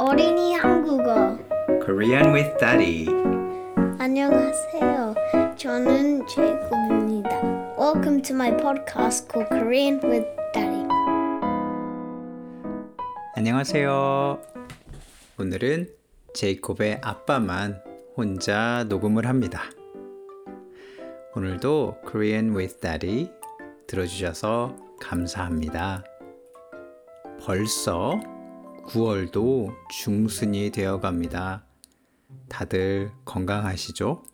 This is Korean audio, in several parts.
어린이 한국어 Korean with Daddy. 안녕하세요. 저는 제이콥입니다. Welcome to my podcast called Korean with Daddy. 안녕하세요. 오늘은 제이콥의 아빠만 혼자 녹음을 합니다. 오늘도 Korean with Daddy 들어주셔서 감사합니다. 벌써 9월도 중순이 되어 갑니다. 다들 건강하시죠?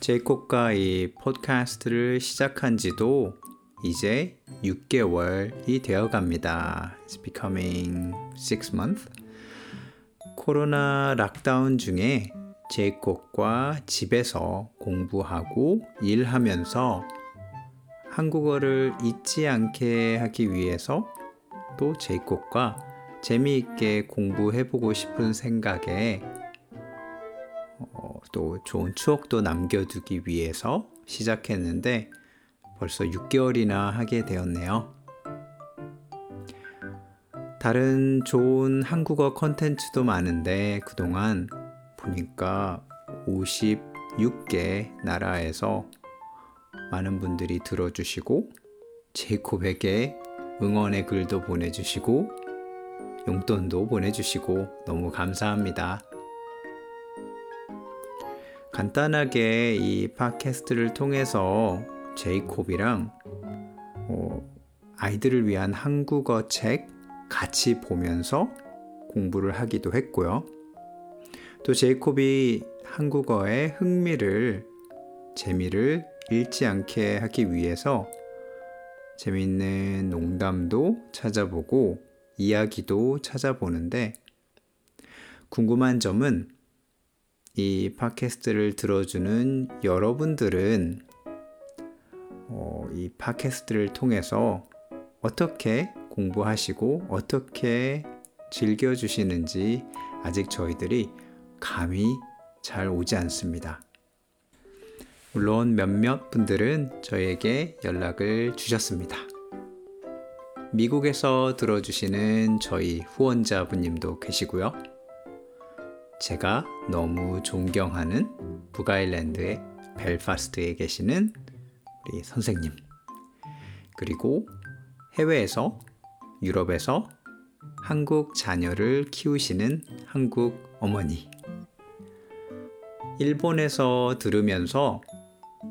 제이콥과 이 팟캐스트를 시작한 지도 이제 6개월이 되어 갑니다. It's becoming 6 months. 코로나 락다운 중에 제이콥과 집에서 공부하고 일하면서 한국어를 잊지 않게 하기 위해서 또 제이콥과 재미있게 공부해보고 싶은 생각에 어, 또 좋은 추억도 남겨두기 위해서 시작했는데 벌써 6개월이나 하게 되었네요. 다른 좋은 한국어 컨텐츠도 많은데 그동안 보니까 56개 나라에서 많은 분들이 들어주시고 제이콥에게 응원의 글도 보내주시고 용돈도 보내주시고 너무 감사합니다. 간단하게 이 팟캐스트를 통해서 제이콥이랑 어, 아이들을 위한 한국어 책 같이 보면서 공부를 하기도 했고요. 또 제이콥이 한국어의 흥미를 재미를 잃지 않게 하기 위해서 재미있는 농담도 찾아보고 이야기도 찾아보는데 궁금한 점은 이 팟캐스트를 들어주는 여러분들은 어, 이 팟캐스트를 통해서 어떻게 공부하시고 어떻게 즐겨주시는지 아직 저희들이 감이 잘 오지 않습니다. 물론 몇몇 분들은 저에게 연락을 주셨습니다. 미국에서 들어주시는 저희 후원자분님도 계시고요. 제가 너무 존경하는 북아일랜드의 벨파스트에 계시는 우리 선생님. 그리고 해외에서 유럽에서 한국 자녀를 키우시는 한국 어머니. 일본에서 들으면서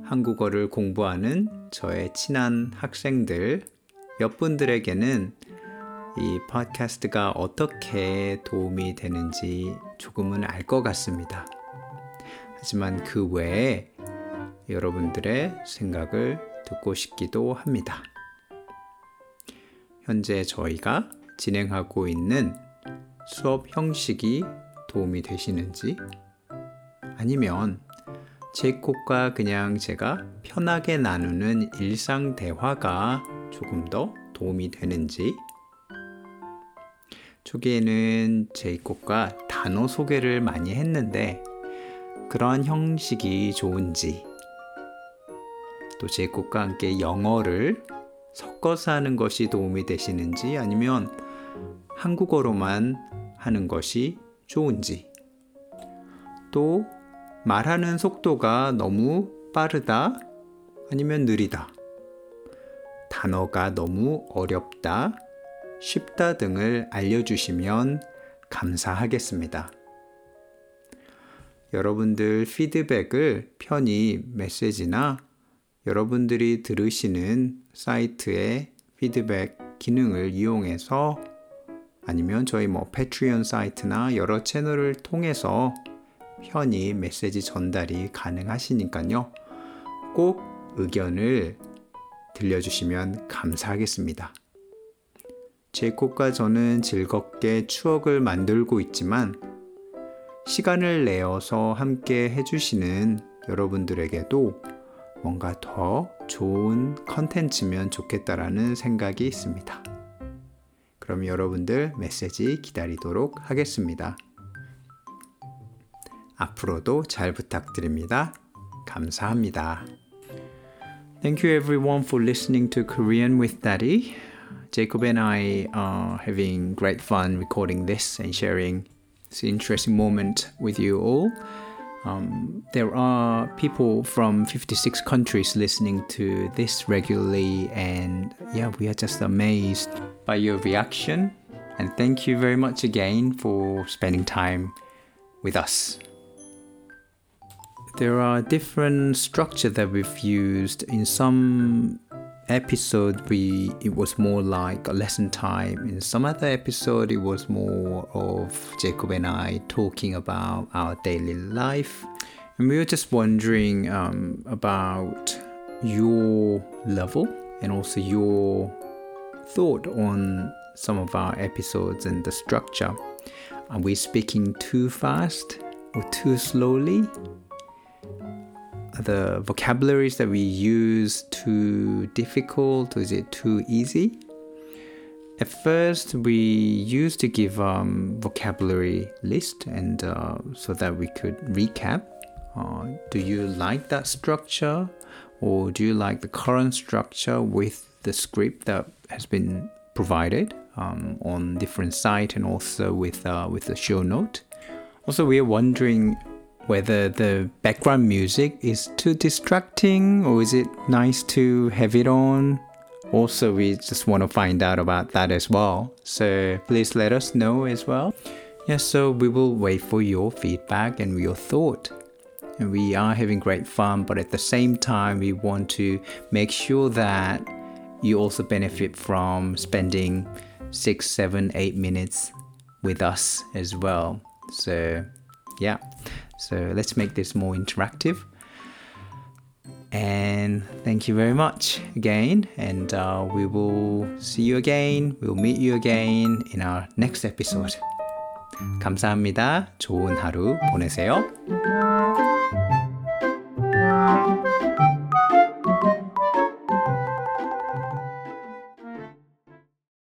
한국어를 공부하는 저의 친한 학생들 몇 분들에게는 이 팟캐스트가 어떻게 도움이 되는지 조금은 알 것 같습니다. 하지만 그 외에 여러분들의 생각을 듣고 싶기도 합니다. 현재 저희가 진행하고 있는 수업 형식이 도움이 되시는지 아니면 제이콥과 그냥 제가 편하게 나누는 일상 대화가 조금 더 도움이 되는지. 초기에는 제이콥과 단어 소개를 많이 했는데 그러한 형식이 좋은지 또 제이콥과 함께 영어를 섞어서 하는 것이 도움이 되시는지 아니면 한국어로만 하는 것이 좋은지. 또 말하는 속도가 너무 빠르다 아니면 느리다 단어가 너무 어렵다 쉽다 등을 알려주시면 감사하겠습니다. 여러분들 피드백을 편히 메시지나 여러분들이 들으시는 사이트의 피드백 기능을 이용해서 아니면 저희 뭐 패트리온 사이트나 여러 채널을 통해서 편히 메시지 전달이 가능하시니까요. 꼭 의견을 들려주시면 감사하겠습니다. 제이콥과 저는 즐겁게 추억을 만들고 있지만 시간을 내어서 함께 해주시는 여러분들에게도 뭔가 더 좋은 컨텐츠면 좋겠다라는 생각이 있습니다. 그럼 여러분들 메시지 기다리도록 하겠습니다. 앞으로도 잘 부탁드립니다. 감사합니다. Thank you everyone for listening to Korean with Daddy. Jacob and I are having great fun recording this and sharing this interesting moment with you all. Um, there are people from 56 countries listening to this regularly, and yeah, we are just amazed by your reaction. And thank you very much again for spending time with us. There are different structure that we've used. In some episode, we it was more like a lesson time. In some other episode, it was more of Jacob and I talking about our daily life. And we were just wondering um, about your level and also your thought on some of our episodes and the structure. Are we speaking too fast or too slowly? The vocabularies that we use too difficult or is it too easy? At first, we used to give um, vocabulary list and uh, so that we could recap. Uh, do you like that structure, or do you like the current structure with the script that has been provided um, on different site and also with uh, with the show note? Also, we are wondering whether the background music is too distracting or is it nice to have it on. Also, we just want to find out about that as well. So please let us know as well. Yeah, so we will wait for your feedback and your thought. And we are having great fun, but at the same time, we want to make sure that you also benefit from spending six, seven, eight minutes with us as well. So, yeah. So let's make this more interactive. And thank you very much again. And uh, we will see you again. We'll meet you again in our next episode. 감사합니다. 좋은 하루 보내세요.